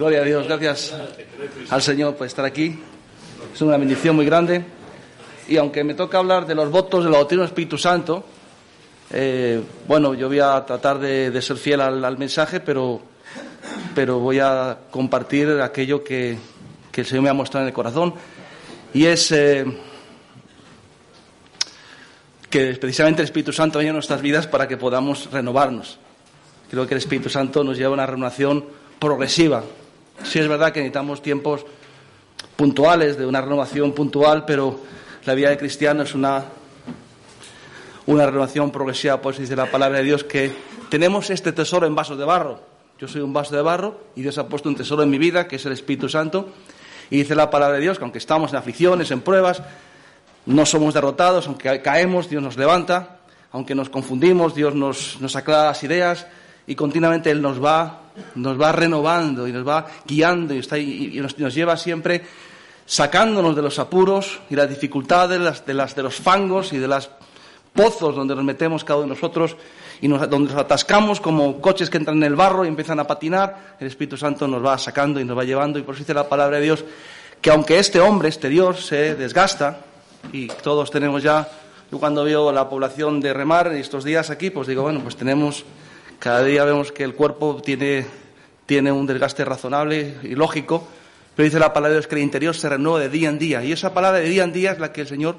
Gloria a Dios, gracias al Señor por estar aquí. Es una bendición muy grande. Y aunque me toca hablar de los votos del bautismo del Espíritu Santo, eh, bueno, yo voy a tratar de, ser fiel al, mensaje, pero, pero voy a compartir aquello que, el Señor me ha mostrado en el corazón. Y es eh, que precisamente el Espíritu Santo viene en nuestras vidas para que podamos renovarnos. Creo que el Espíritu Santo nos lleva a una renovación progresiva. Sí es verdad que necesitamos tiempos puntuales, de una renovación puntual, pero la vida de cristiano es una, una renovación progresiva, pues dice la palabra de Dios que tenemos este tesoro en vasos de barro. Yo soy un vaso de barro y Dios ha puesto un tesoro en mi vida, que es el Espíritu Santo. Y dice la palabra de Dios que aunque estamos en aflicciones, en pruebas, no somos derrotados, aunque caemos, Dios nos levanta, aunque nos confundimos, Dios nos, nos aclara las ideas, y continuamente Él nos va, nos va renovando y nos va guiando y, está, y nos, lleva siempre sacándonos de los apuros y las dificultades, de, las, de los fangos y de los pozos donde nos metemos cada uno de nosotros y donde nos atascamos como coches que entran en el barro y empiezan a patinar, el Espíritu Santo nos va sacando y nos va llevando y por eso dice la palabra de Dios que aunque este hombre exterior se desgasta y todos tenemos ya, yo cuando veo la población de remar estos días aquí, pues digo, bueno, pues tenemos cada día vemos que el cuerpo tiene, tiene un desgaste razonable y lógico, pero dice la palabra de Dios que el interior se renueva de día en día. Y esa palabra de día en día es la que el Señor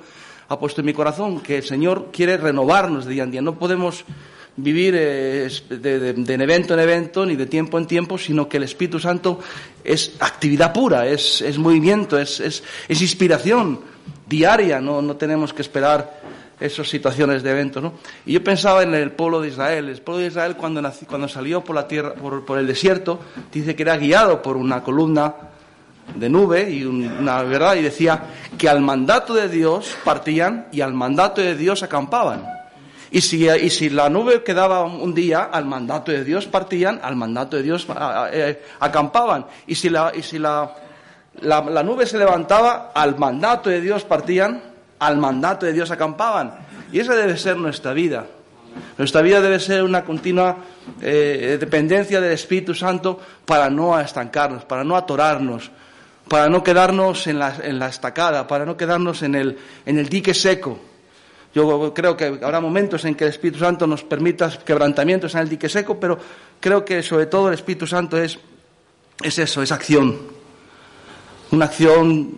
ha puesto en mi corazón, que el Señor quiere renovarnos de día en día. No podemos vivir eh, de, evento en evento ni de tiempo en tiempo, sino que el Espíritu Santo es actividad pura, es, movimiento, es, es, inspiración diaria, no, no tenemos que esperar esas situaciones de eventos. ¿no? Y yo pensaba en el pueblo de Israel. El pueblo de Israel cuando, cuando salió por la tierra, por, el desierto, dice que era guiado por una columna de nube y una verdad y decía que al mandato de Dios partían y al mandato de Dios acampaban. Y si, la nube quedaba un día, al mandato de Dios partían, al mandato de Dios eh, acampaban. Y si, la, y si la, la nube se levantaba, al mandato de Dios partían, al mandato de Dios acampaban. Y esa debe ser nuestra vida. Nuestra vida debe ser una continua eh, dependencia del Espíritu Santo para no estancarnos, para no atorarnos, para no quedarnos en la, en la estacada, para no quedarnos en el, en el dique seco. Yo creo que habrá momentos en que el Espíritu Santo nos permita quebrantamientos en el dique seco, pero creo que sobre todo el Espíritu Santo es, es eso, es acción. Una acción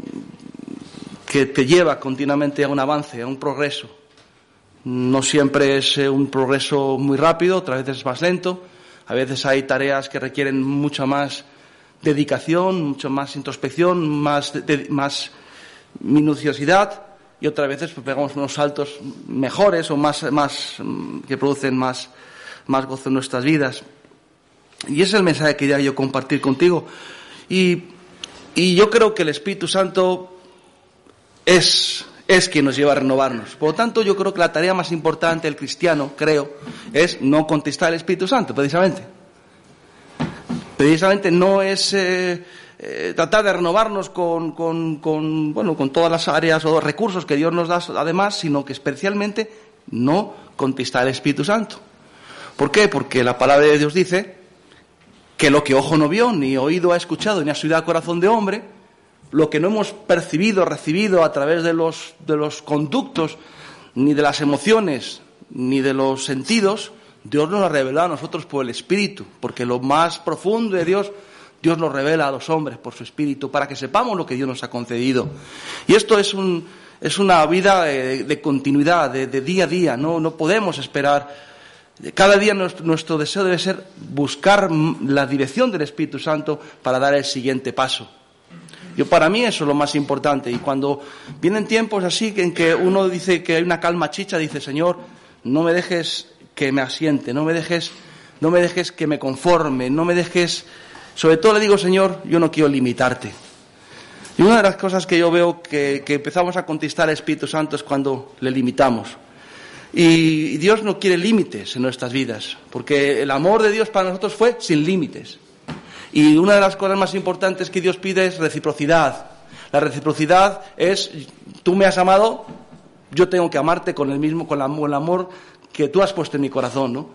que te lleva continuamente a un avance, a un progreso. No siempre es eh, un progreso muy rápido, otras veces es más lento, a veces hay tareas que requieren mucha más dedicación, mucha más introspección, más, más minuciosidad y otras veces pues, pegamos unos saltos mejores o más, más que producen más, más gozo en nuestras vidas. Y ese es el mensaje que quería yo compartir contigo. Y, y yo creo que el Espíritu Santo es, es quien nos lleva a renovarnos. Por lo tanto, yo creo que la tarea más importante del cristiano, creo, es no contestar al Espíritu Santo, precisamente. Precisamente no es eh, eh, tratar de renovarnos con, con, con, bueno, con todas las áreas o recursos que Dios nos da además, sino que especialmente no contestar al Espíritu Santo. ¿Por qué? Porque la palabra de Dios dice que lo que ojo no vio, ni oído ha escuchado, ni ha subido al corazón de hombre, lo que no hemos percibido, recibido a través de los, de los conductos, ni de las emociones, ni de los sentidos, Dios nos lo ha revelado a nosotros por el Espíritu, porque lo más profundo de Dios, Dios nos revela a los hombres por su Espíritu, para que sepamos lo que Dios nos ha concedido. Y esto es, un, es una vida de, continuidad, de, día a día, no, no podemos esperar. Cada día nuestro, nuestro deseo debe ser buscar la dirección del Espíritu Santo para dar el siguiente paso. Yo para mí eso es lo más importante. Y cuando vienen tiempos así en que uno dice que hay una calma chicha, dice, Señor, no me dejes que me asiente, no me dejes, no me dejes que me conforme, no me dejes, sobre todo le digo, Señor, yo no quiero limitarte. Y una de las cosas que yo veo que, que empezamos a contestar al Espíritu Santo es cuando le limitamos. Y Dios no quiere límites en nuestras vidas, porque el amor de Dios para nosotros fue sin límites. Y una de las cosas más importantes que Dios pide es reciprocidad. La reciprocidad es, tú me has amado, yo tengo que amarte con el mismo, con el amor que tú has puesto en mi corazón, ¿no?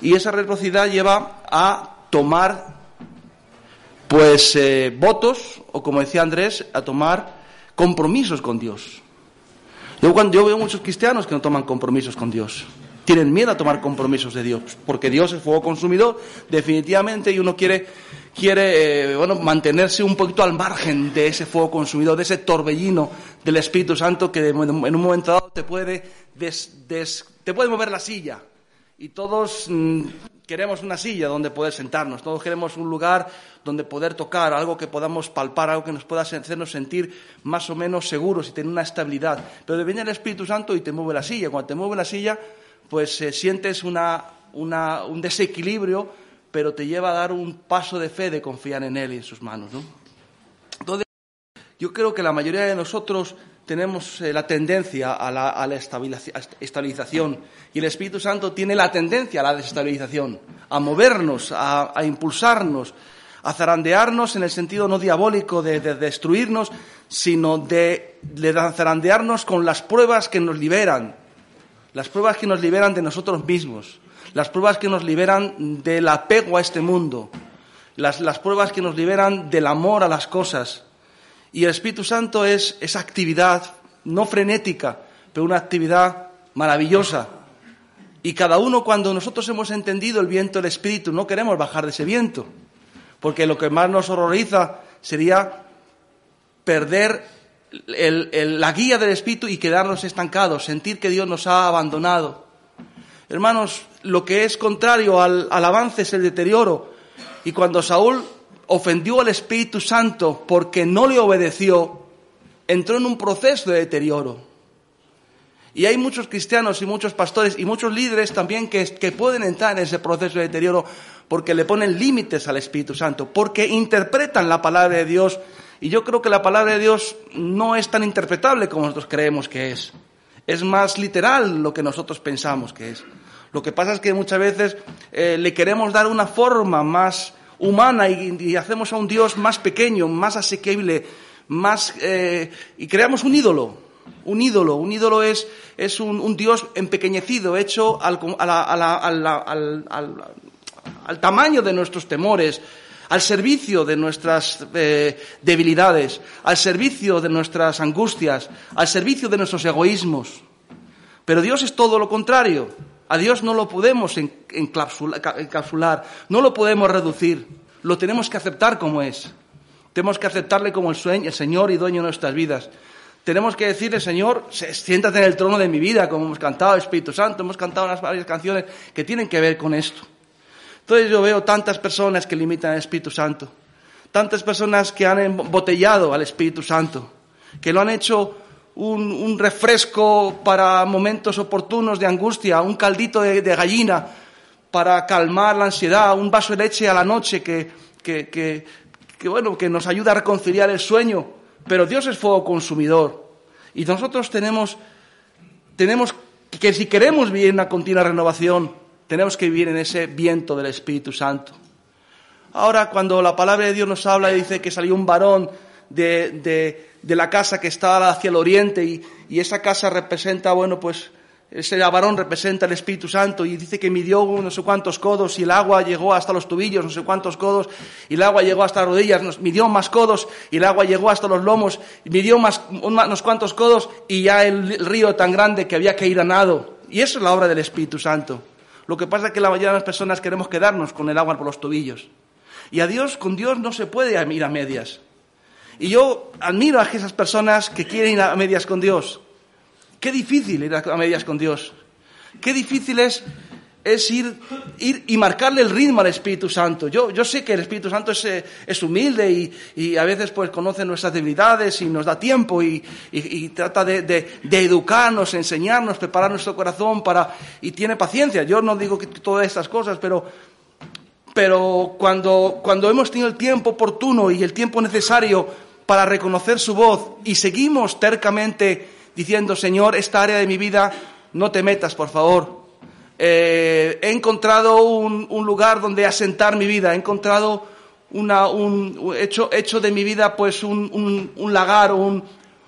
Y esa reciprocidad lleva a tomar pues eh, votos, o como decía Andrés, a tomar compromisos con Dios. Yo, cuando, yo veo muchos cristianos que no toman compromisos con Dios. Tienen miedo a tomar compromisos de Dios, porque Dios es fuego consumidor, definitivamente, y uno quiere, quiere eh, bueno, mantenerse un poquito al margen de ese fuego consumidor, de ese torbellino del Espíritu Santo que en un momento dado te puede, te puede mover la silla. Y todos mm, queremos una silla donde poder sentarnos, todos queremos un lugar donde poder tocar, algo que podamos palpar, algo que nos pueda hacernos sentir más o menos seguros y tener una estabilidad. Pero viene el Espíritu Santo y te mueve la silla. Cuando te mueve la silla, pues eh, sientes un desequilibrio, pero te lleva a dar un paso de fe de confiar en Él y en sus manos. Entonces, yo creo que la mayoría de nosotros tenemos eh, la tendencia a la, estabilización y el Espíritu Santo tiene la tendencia a la desestabilización, a movernos, a, impulsarnos, a zarandearnos en el sentido no diabólico de, destruirnos, sino de, de zarandearnos con las pruebas que nos liberan, las pruebas que nos liberan de nosotros mismos, las pruebas que nos liberan del apego a este mundo, las, las pruebas que nos liberan del amor a las cosas, y el Espíritu Santo es esa actividad, no frenética, pero una actividad maravillosa. Y cada uno, cuando nosotros hemos entendido el viento del Espíritu, no queremos bajar de ese viento. Porque lo que más nos horroriza sería perder la guía del Espíritu y quedarnos estancados, sentir que Dios nos ha abandonado. Hermanos, lo que es contrario al avance es el deterioro. Y cuando Saúl ofendió al Espíritu Santo porque no le obedeció, entró en un proceso de deterioro. Y hay muchos cristianos y muchos pastores y muchos líderes también que, pueden entrar en ese proceso de deterioro porque le ponen límites al Espíritu Santo, porque interpretan la palabra de Dios. Y yo creo que la palabra de Dios no es tan interpretable como nosotros creemos que es. Es más literal lo que nosotros pensamos que es. Lo que pasa es que muchas veces eh, le queremos dar una forma más, humana y, hacemos a un Dios más pequeño, más asequible, más eh, y creamos un ídolo. Un ídolo, un ídolo es, es un, Dios empequeñecido, hecho al, al, tamaño de nuestros temores, al servicio de nuestras eh, debilidades, al servicio de nuestras angustias, al servicio de nuestros egoísmos. Pero Dios es todo lo contrario. A Dios no lo podemos encapsular, no lo podemos reducir, lo tenemos que aceptar como es. Tenemos que aceptarle como el, sueño, el Señor y dueño de nuestras vidas. Tenemos que decirle, Señor, siéntate en el trono de mi vida, como hemos cantado Espíritu Santo, hemos cantado unas varias canciones que tienen que ver con esto. Entonces yo veo tantas personas que limitan al Espíritu Santo, tantas personas que han embotellado al Espíritu Santo, que lo han hecho un, refresco para momentos oportunos de angustia, un caldito de, gallina para calmar la ansiedad, un vaso de leche a la noche que, que, bueno, que nos ayuda a reconciliar el sueño. Pero Dios es fuego consumidor. Y nosotros tenemos, tenemos que si queremos vivir una continua renovación, tenemos que vivir en ese viento del Espíritu Santo. Ahora, cuando la palabra de Dios nos habla y dice que salió un varón de, de, la casa que está hacia el oriente y, esa casa representa, bueno, pues ese varón representa el Espíritu Santo y dice que midió no sé cuántos codos y el agua llegó hasta los tobillos, no sé cuántos codos, y el agua llegó hasta las rodillas, midió más codos y el agua llegó hasta los lomos, y midió más, unos cuantos codos y ya el río tan grande que había que ir a nado. Y eso es la obra del Espíritu Santo. Lo que pasa es que la mayoría de las personas queremos quedarnos con el agua por los tobillos. Y a Dios, con Dios no se puede ir a medias. Y yo admiro a esas personas que quieren ir a medias con Dios. Qué difícil ir a medias con Dios. Qué difícil es, es ir, y marcarle el ritmo al Espíritu Santo. Yo, sé que el Espíritu Santo es, eh, humilde y, a veces pues conoce nuestras debilidades y nos da tiempo y, trata de, de, educarnos, enseñarnos, preparar nuestro corazón para, y tiene paciencia. Yo no digo que todas estas cosas, pero, pero cuando, cuando hemos tenido el tiempo oportuno y el tiempo necesario para reconocer su voz y seguimos tercamente diciendo, Señor, esta área de mi vida, no te metas, por favor. Eh, he encontrado un, lugar donde asentar mi vida, he encontrado una, un, hecho, hecho de mi vida pues un, un lagar o un,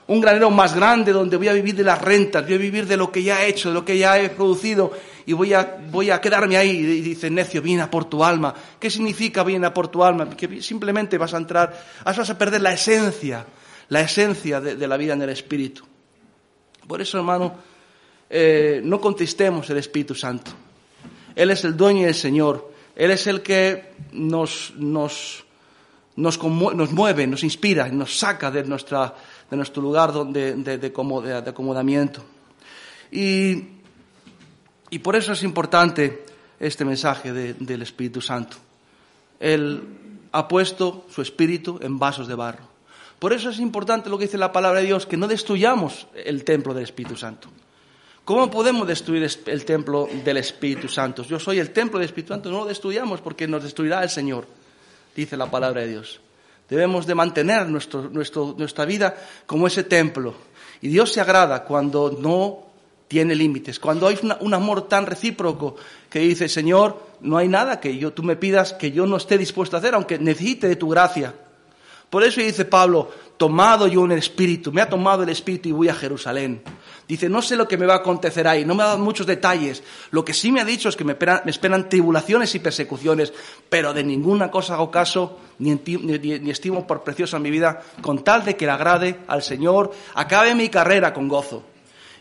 un granero más grande donde voy a vivir de las rentas, voy a vivir de lo que ya he hecho, de lo que ya he producido. y voy a, voy a quedarme ahí. Y dice, necio, viene a por tu alma. ¿Qué significa viene a por tu alma? Que simplemente vas a entrar, vas a perder la esencia, la esencia de, la vida en el Espíritu. Por eso, hermano, eh, no contestemos el Espíritu Santo. Él es el dueño y el Señor. Él es el que nos, nos, nos, nos mueve, nos inspira, nos saca de, nuestra, de nuestro lugar de, de, de acomodamiento. Y, y, por eso es importante este mensaje del Espíritu Santo. Él ha puesto su Espíritu en vasos de barro. Por eso es importante lo que dice la palabra de Dios, que no destruyamos el templo del Espíritu Santo. ¿Cómo podemos destruir el templo del Espíritu Santo? Yo soy el templo del Espíritu Santo, no lo destruyamos porque nos destruirá el Señor, dice la palabra de Dios. Debemos de mantener nuestra vida como ese templo. Y Dios se agrada cuando no tiene límites, cuando hay un amor tan recíproco que dice, Señor, no hay nada que yo, tú me pidas que yo no esté dispuesto a hacer, aunque necesite de tu gracia. Por eso dice Pablo, tomado yo un espíritu, me ha tomado el espíritu y voy a Jerusalén. Dice, no sé lo que me va a acontecer ahí, no me ha dado muchos detalles. Lo que sí me ha dicho es que me esperan, tribulaciones y persecuciones, pero de ninguna cosa hago caso, ni, ni, estimo por preciosa mi vida, con tal de que le agrade al Señor, acabe mi carrera con gozo.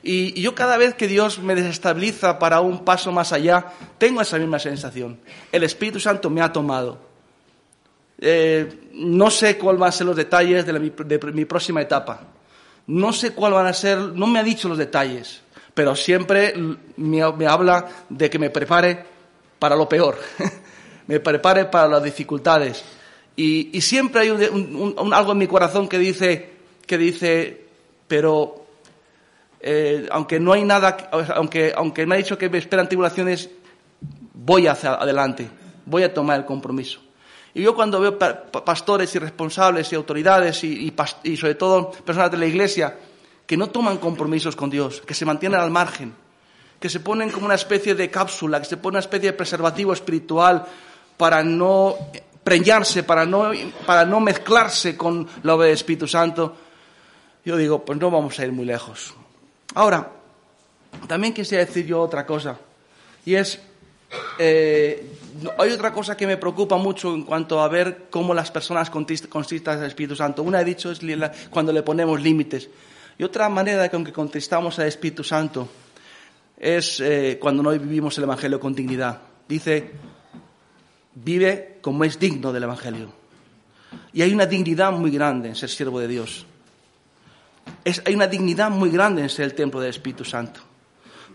Y, yo cada vez que Dios me desestabiliza para un paso más allá, tengo esa misma sensación. El Espíritu Santo me ha tomado. Eh, no sé cuáles van a ser los detalles de, mi próxima etapa. No sé cuál van a ser, no me ha dicho los detalles, pero siempre me, habla de que me prepare para lo peor, me prepare para las dificultades. Y, siempre hay algo en mi corazón que dice, que dice, pero eh, aunque no hay nada, aunque, aunque me ha dicho que me esperan tribulaciones, voy hacia adelante, voy a tomar el compromiso. Y yo cuando veo pastores y responsables y autoridades y, sobre todo personas de la iglesia que no toman compromisos con Dios, que se mantienen al margen, que se ponen como una especie de cápsula, que se pone una especie de preservativo espiritual para no preñarse, para no, para no mezclarse con la obra del Espíritu Santo, yo digo, pues no vamos a ir muy lejos. Ahora, también quisiera decir yo otra cosa, y es, eh, hay otra cosa que me preocupa mucho en cuanto a ver cómo las personas contestan al Espíritu Santo. Una he dicho es cuando le ponemos límites. Y otra manera con que contestamos al Espíritu Santo es eh, cuando no vivimos el Evangelio con dignidad. Dice, vive como es digno del Evangelio. Y hay una dignidad muy grande en ser siervo de Dios. hay una dignidad muy grande en ser el templo del Espíritu Santo.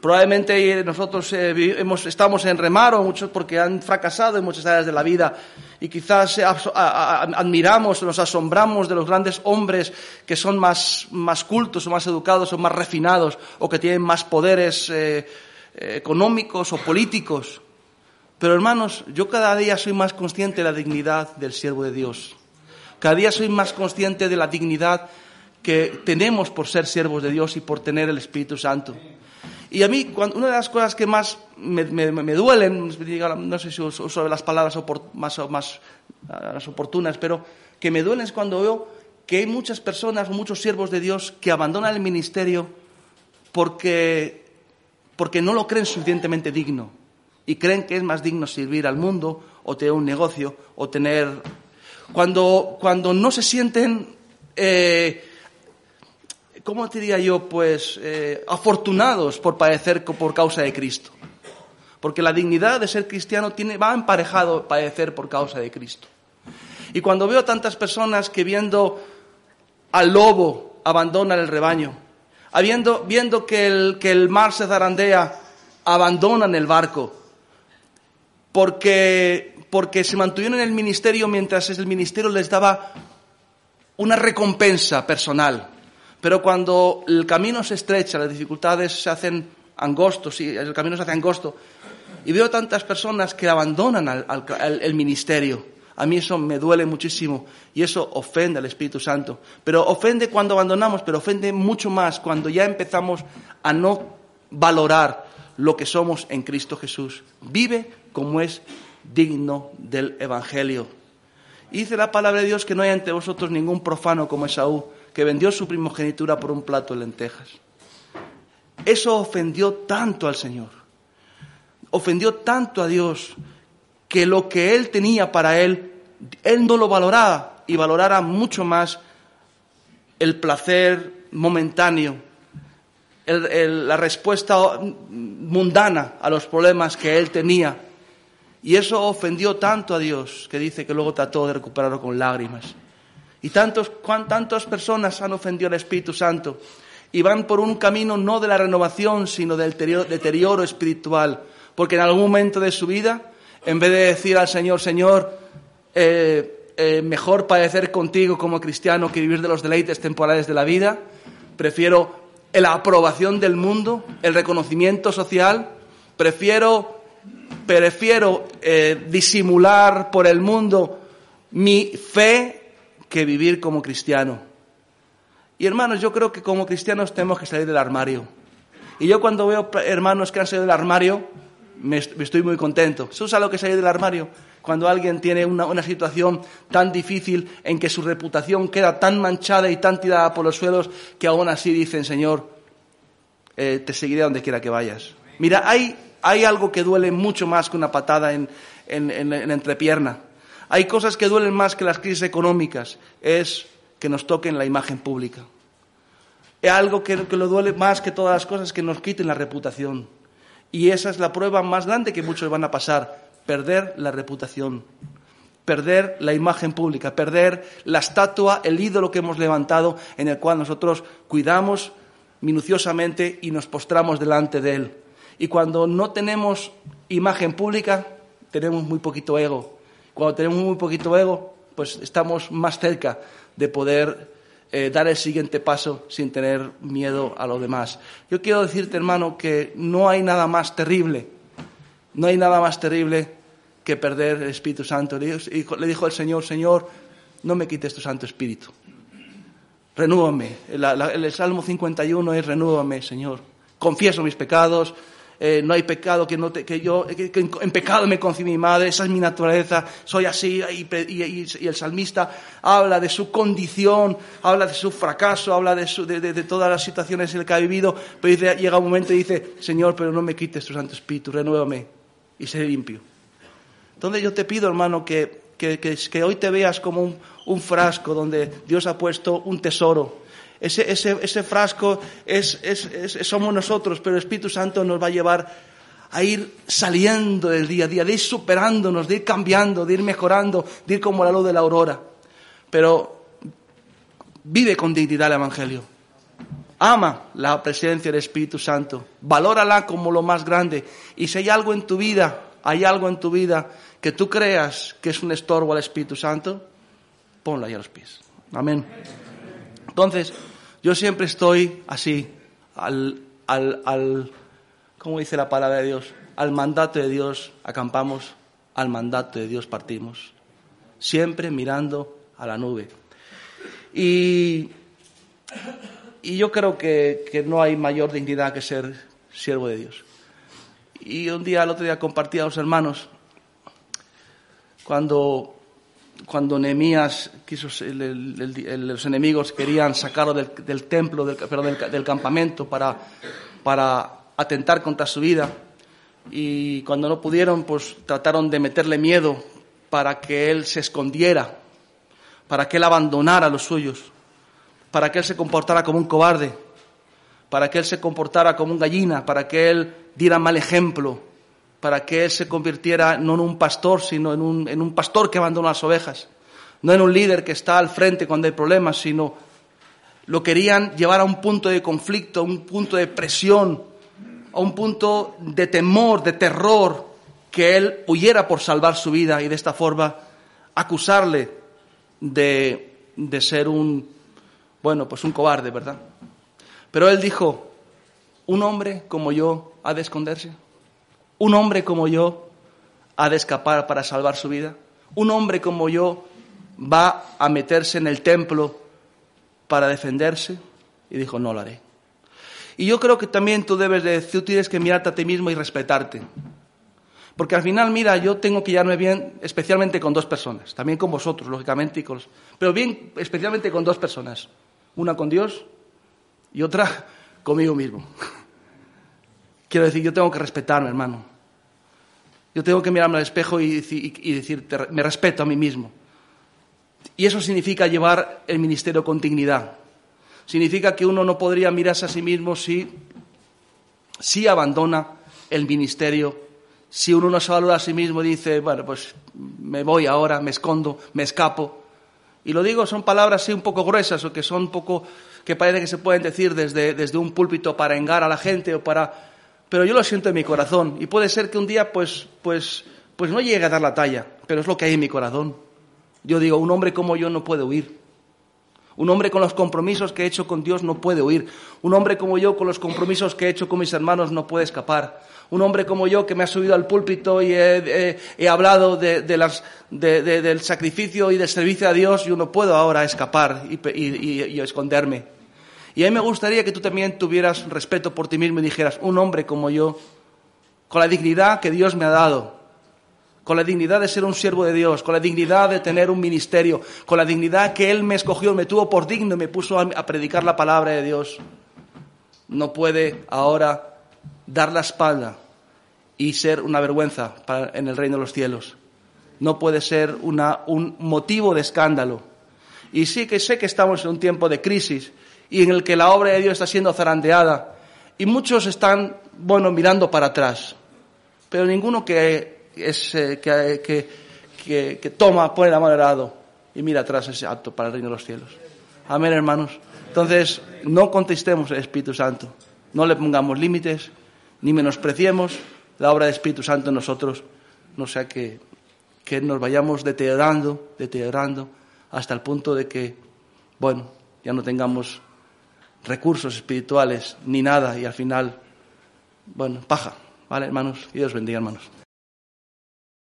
Probablemente nosotros eh, estamos en remaro, muchos porque han fracasado en muchas áreas de la vida y quizás eh, admiramos, nos asombramos de los grandes hombres que son más, cultos o más educados o más refinados o que tienen más poderes eh, económicos o políticos. Pero hermanos, yo cada día soy más consciente de la dignidad del siervo de Dios. Cada día soy más consciente de la dignidad que tenemos por ser siervos de Dios y por tener el Espíritu Santo. Y a mí, una de las cosas que más me, duelen, no sé si uso las palabras más, más las oportunas, pero que me duelen es cuando veo que hay muchas personas, muchos siervos de Dios que abandonan el ministerio porque, porque no lo creen suficientemente digno. Y creen que es más digno servir al mundo o tener un negocio o tener... Cuando, cuando no se sienten eh, ¿cómo diría yo? Pues eh, afortunados por padecer por causa de Cristo. Porque la dignidad de ser cristiano tiene, va emparejado padecer por causa de Cristo. Y cuando veo tantas personas que viendo al lobo abandonan el rebaño, habiendo, viendo que el, que el mar se zarandea, abandonan el barco, porque, porque se mantuvieron en el ministerio mientras el ministerio les daba una recompensa personal. Pero cuando el camino se estrecha, las dificultades se hacen angostos, y el camino se hace angosto, y veo tantas personas que abandonan el ministerio, a mí eso me duele muchísimo y eso ofende al Espíritu Santo. Pero ofende cuando abandonamos, pero ofende mucho más cuando ya empezamos a no valorar lo que somos en Cristo Jesús. Vive como es digno del Evangelio. dice la palabra de Dios que no hay ante vosotros ningún profano como Esaú, que vendió su primogenitura por un plato de lentejas. Eso ofendió tanto al Señor. ofendió tanto a Dios que lo que él tenía para él, él no lo valoraba y valorara mucho más el placer momentáneo, la respuesta mundana a los problemas que él tenía. Y eso ofendió tanto a Dios que dice que luego trató de recuperarlo con lágrimas. Y tantos, tantas personas han ofendido al Espíritu Santo y van por un camino no de la renovación, sino del deterioro espiritual. Porque en algún momento de su vida, en vez de decir al Señor, Señor, eh, eh, mejor padecer contigo como cristiano que vivir de los deleites temporales de la vida, prefiero la aprobación del mundo, el reconocimiento social, prefiero, prefiero eh, disimular por el mundo mi fe que vivir como cristiano. Y hermanos, yo creo que como cristianos tenemos que salir del armario. Y yo cuando veo hermanos que han salido del armario, me, estoy muy contento. ¿Se usa lo que salir del armario? Cuando alguien tiene una, situación tan difícil en que su reputación queda tan manchada y tan tirada por los suelos que aún así dicen, Señor, eh, te seguiré donde quiera que vayas. Mira, hay, hay algo que duele mucho más que una patada en, en, en la entrepierna. Hay cosas que duelen más que las crisis económicas, es que nos toquen la imagen pública. Es algo que, lo duele más que todas las cosas que nos quiten la reputación. Y esa es la prueba más grande que muchos van a pasar, perder la reputación, perder la imagen pública, perder la estatua, el ídolo que hemos levantado en el cual nosotros cuidamos minuciosamente y nos postramos delante de él. Y cuando no tenemos imagen pública, tenemos muy poquito ego. Cuando tenemos muy poquito ego, pues estamos más cerca de poder eh, dar el siguiente paso sin tener miedo a lo demás. Yo quiero decirte, hermano, que no hay nada más terrible, no hay nada más terrible que perder el Espíritu Santo. Le dijo, el Señor, Señor, no me quites tu Santo Espíritu. Renúvame. El, el Salmo 51 es renúvame, Señor. Confieso mis pecados, eh, no hay pecado que, no que yo, en pecado me concibe mi madre, esa es mi naturaleza, soy así, y, el salmista habla de su condición, habla de su fracaso, habla de, de, todas las situaciones en las que ha vivido, pero llega un momento y dice, Señor, pero no me quites tu Santo Espíritu, renuévame y sé limpio. Entonces yo te pido, hermano, que, que, hoy te veas como un frasco donde Dios ha puesto un tesoro ese, frasco es, somos nosotros, pero el Espíritu Santo nos va a llevar a ir saliendo del día a día, de ir superándonos, de ir cambiando, de ir mejorando, de ir como la luz de la aurora. Pero vive con dignidad el Evangelio. Ama la presencia del Espíritu Santo. Valórala como lo más grande. Y si hay algo en tu vida, hay algo en tu vida que tú creas que es un estorbo al Espíritu Santo, ponlo ahí a los pies. Amén. Entonces, yo siempre estoy así, al, al, al, ¿cómo dice la palabra de Dios? Al mandato de Dios acampamos, al mandato de Dios partimos. Siempre mirando a la nube. Y, y yo creo que, que no hay mayor dignidad que ser siervo de Dios. Y un día, el otro día, compartí a los hermanos cuando cuando Nehemías quiso, los enemigos querían sacarlo del, templo, del, campamento para, para atentar contra su vida. Y cuando no pudieron, pues trataron de meterle miedo para que él se escondiera, para que él abandonara los suyos, para que él se comportara como un cobarde, para que él se comportara como un gallina, para que él diera mal ejemplo, para que él se convirtiera no en un pastor, sino en un, en un pastor que abandona las ovejas, no en un líder que está al frente cuando hay problemas, sino lo querían llevar a un punto de conflicto, a un punto de presión, a un punto de temor, de terror, que él huyera por salvar su vida y de esta forma acusarle de, de ser un, bueno, pues un cobarde, ¿verdad? Pero él dijo, un hombre como yo ha de esconderse. Un hombre como yo ha de escapar para salvar su vida. Un hombre como yo va a meterse en el templo para defenderse. Y dijo, no lo haré. Y yo creo que también tú debes de, tú tienes que mirarte a ti mismo y respetarte. Porque al final, mira, yo tengo que llevarme bien, especialmente con dos personas, también con vosotros, lógicamente, pero bien, especialmente con dos personas. Una con Dios y otra conmigo mismo. Quiero decir, yo tengo que respetarme, hermano. Yo tengo que mirarme al espejo y, decir, me respeto a mí mismo. Y eso significa llevar el ministerio con dignidad. Significa que uno no podría mirarse a sí mismo si, si abandona el ministerio, si uno no se valora a sí mismo y dice, bueno, pues me voy ahora, me escondo, me escapo. Y lo digo, son palabras así un poco gruesas o que son un poco, que parece que se pueden decir desde, desde un púlpito para engar a la gente o para pero yo lo siento en mi corazón y puede ser que un día pues, pues, pues no llegue a dar la talla, pero es lo que hay en mi corazón. Yo digo, un hombre como yo no puede huir. Un hombre con los compromisos que he hecho con Dios no puede huir. Un hombre como yo con los compromisos que he hecho con mis hermanos no puede escapar. Un hombre como yo que me ha subido al púlpito y he, hablado del sacrificio y del servicio a Dios, yo no puedo ahora escapar y esconderme. Y a mí me gustaría que tú también tuvieras respeto por ti mismo y dijeras, un hombre como yo, con la dignidad que Dios me ha dado, con la dignidad de ser un siervo de Dios, con la dignidad de tener un ministerio, con la dignidad que Él me escogió, me tuvo por digno y me puso a, predicar la palabra de Dios, no puede ahora dar la espalda y ser una vergüenza en el reino de los cielos. No puede ser un motivo de escándalo. Y sí que sé que estamos en un tiempo de crisis y en el que la obra de Dios está siendo zarandeada. Y muchos están, bueno, mirando para atrás, pero ninguno que, es, eh, que, que, que, toma, pone la mano al lado y mira atrás ese acto para el reino de los cielos. Amén, hermanos. Entonces, no contestemos el Espíritu Santo, no le pongamos límites, ni menospreciemos la obra del Espíritu Santo en nosotros, no sea que, que nos vayamos deteriorando, deteriorando, hasta el punto de que, bueno, ya no tengamos recursos espirituales ni nada y al final, bueno, paja, ¿vale, hermanos? Y Dios bendiga, hermanos.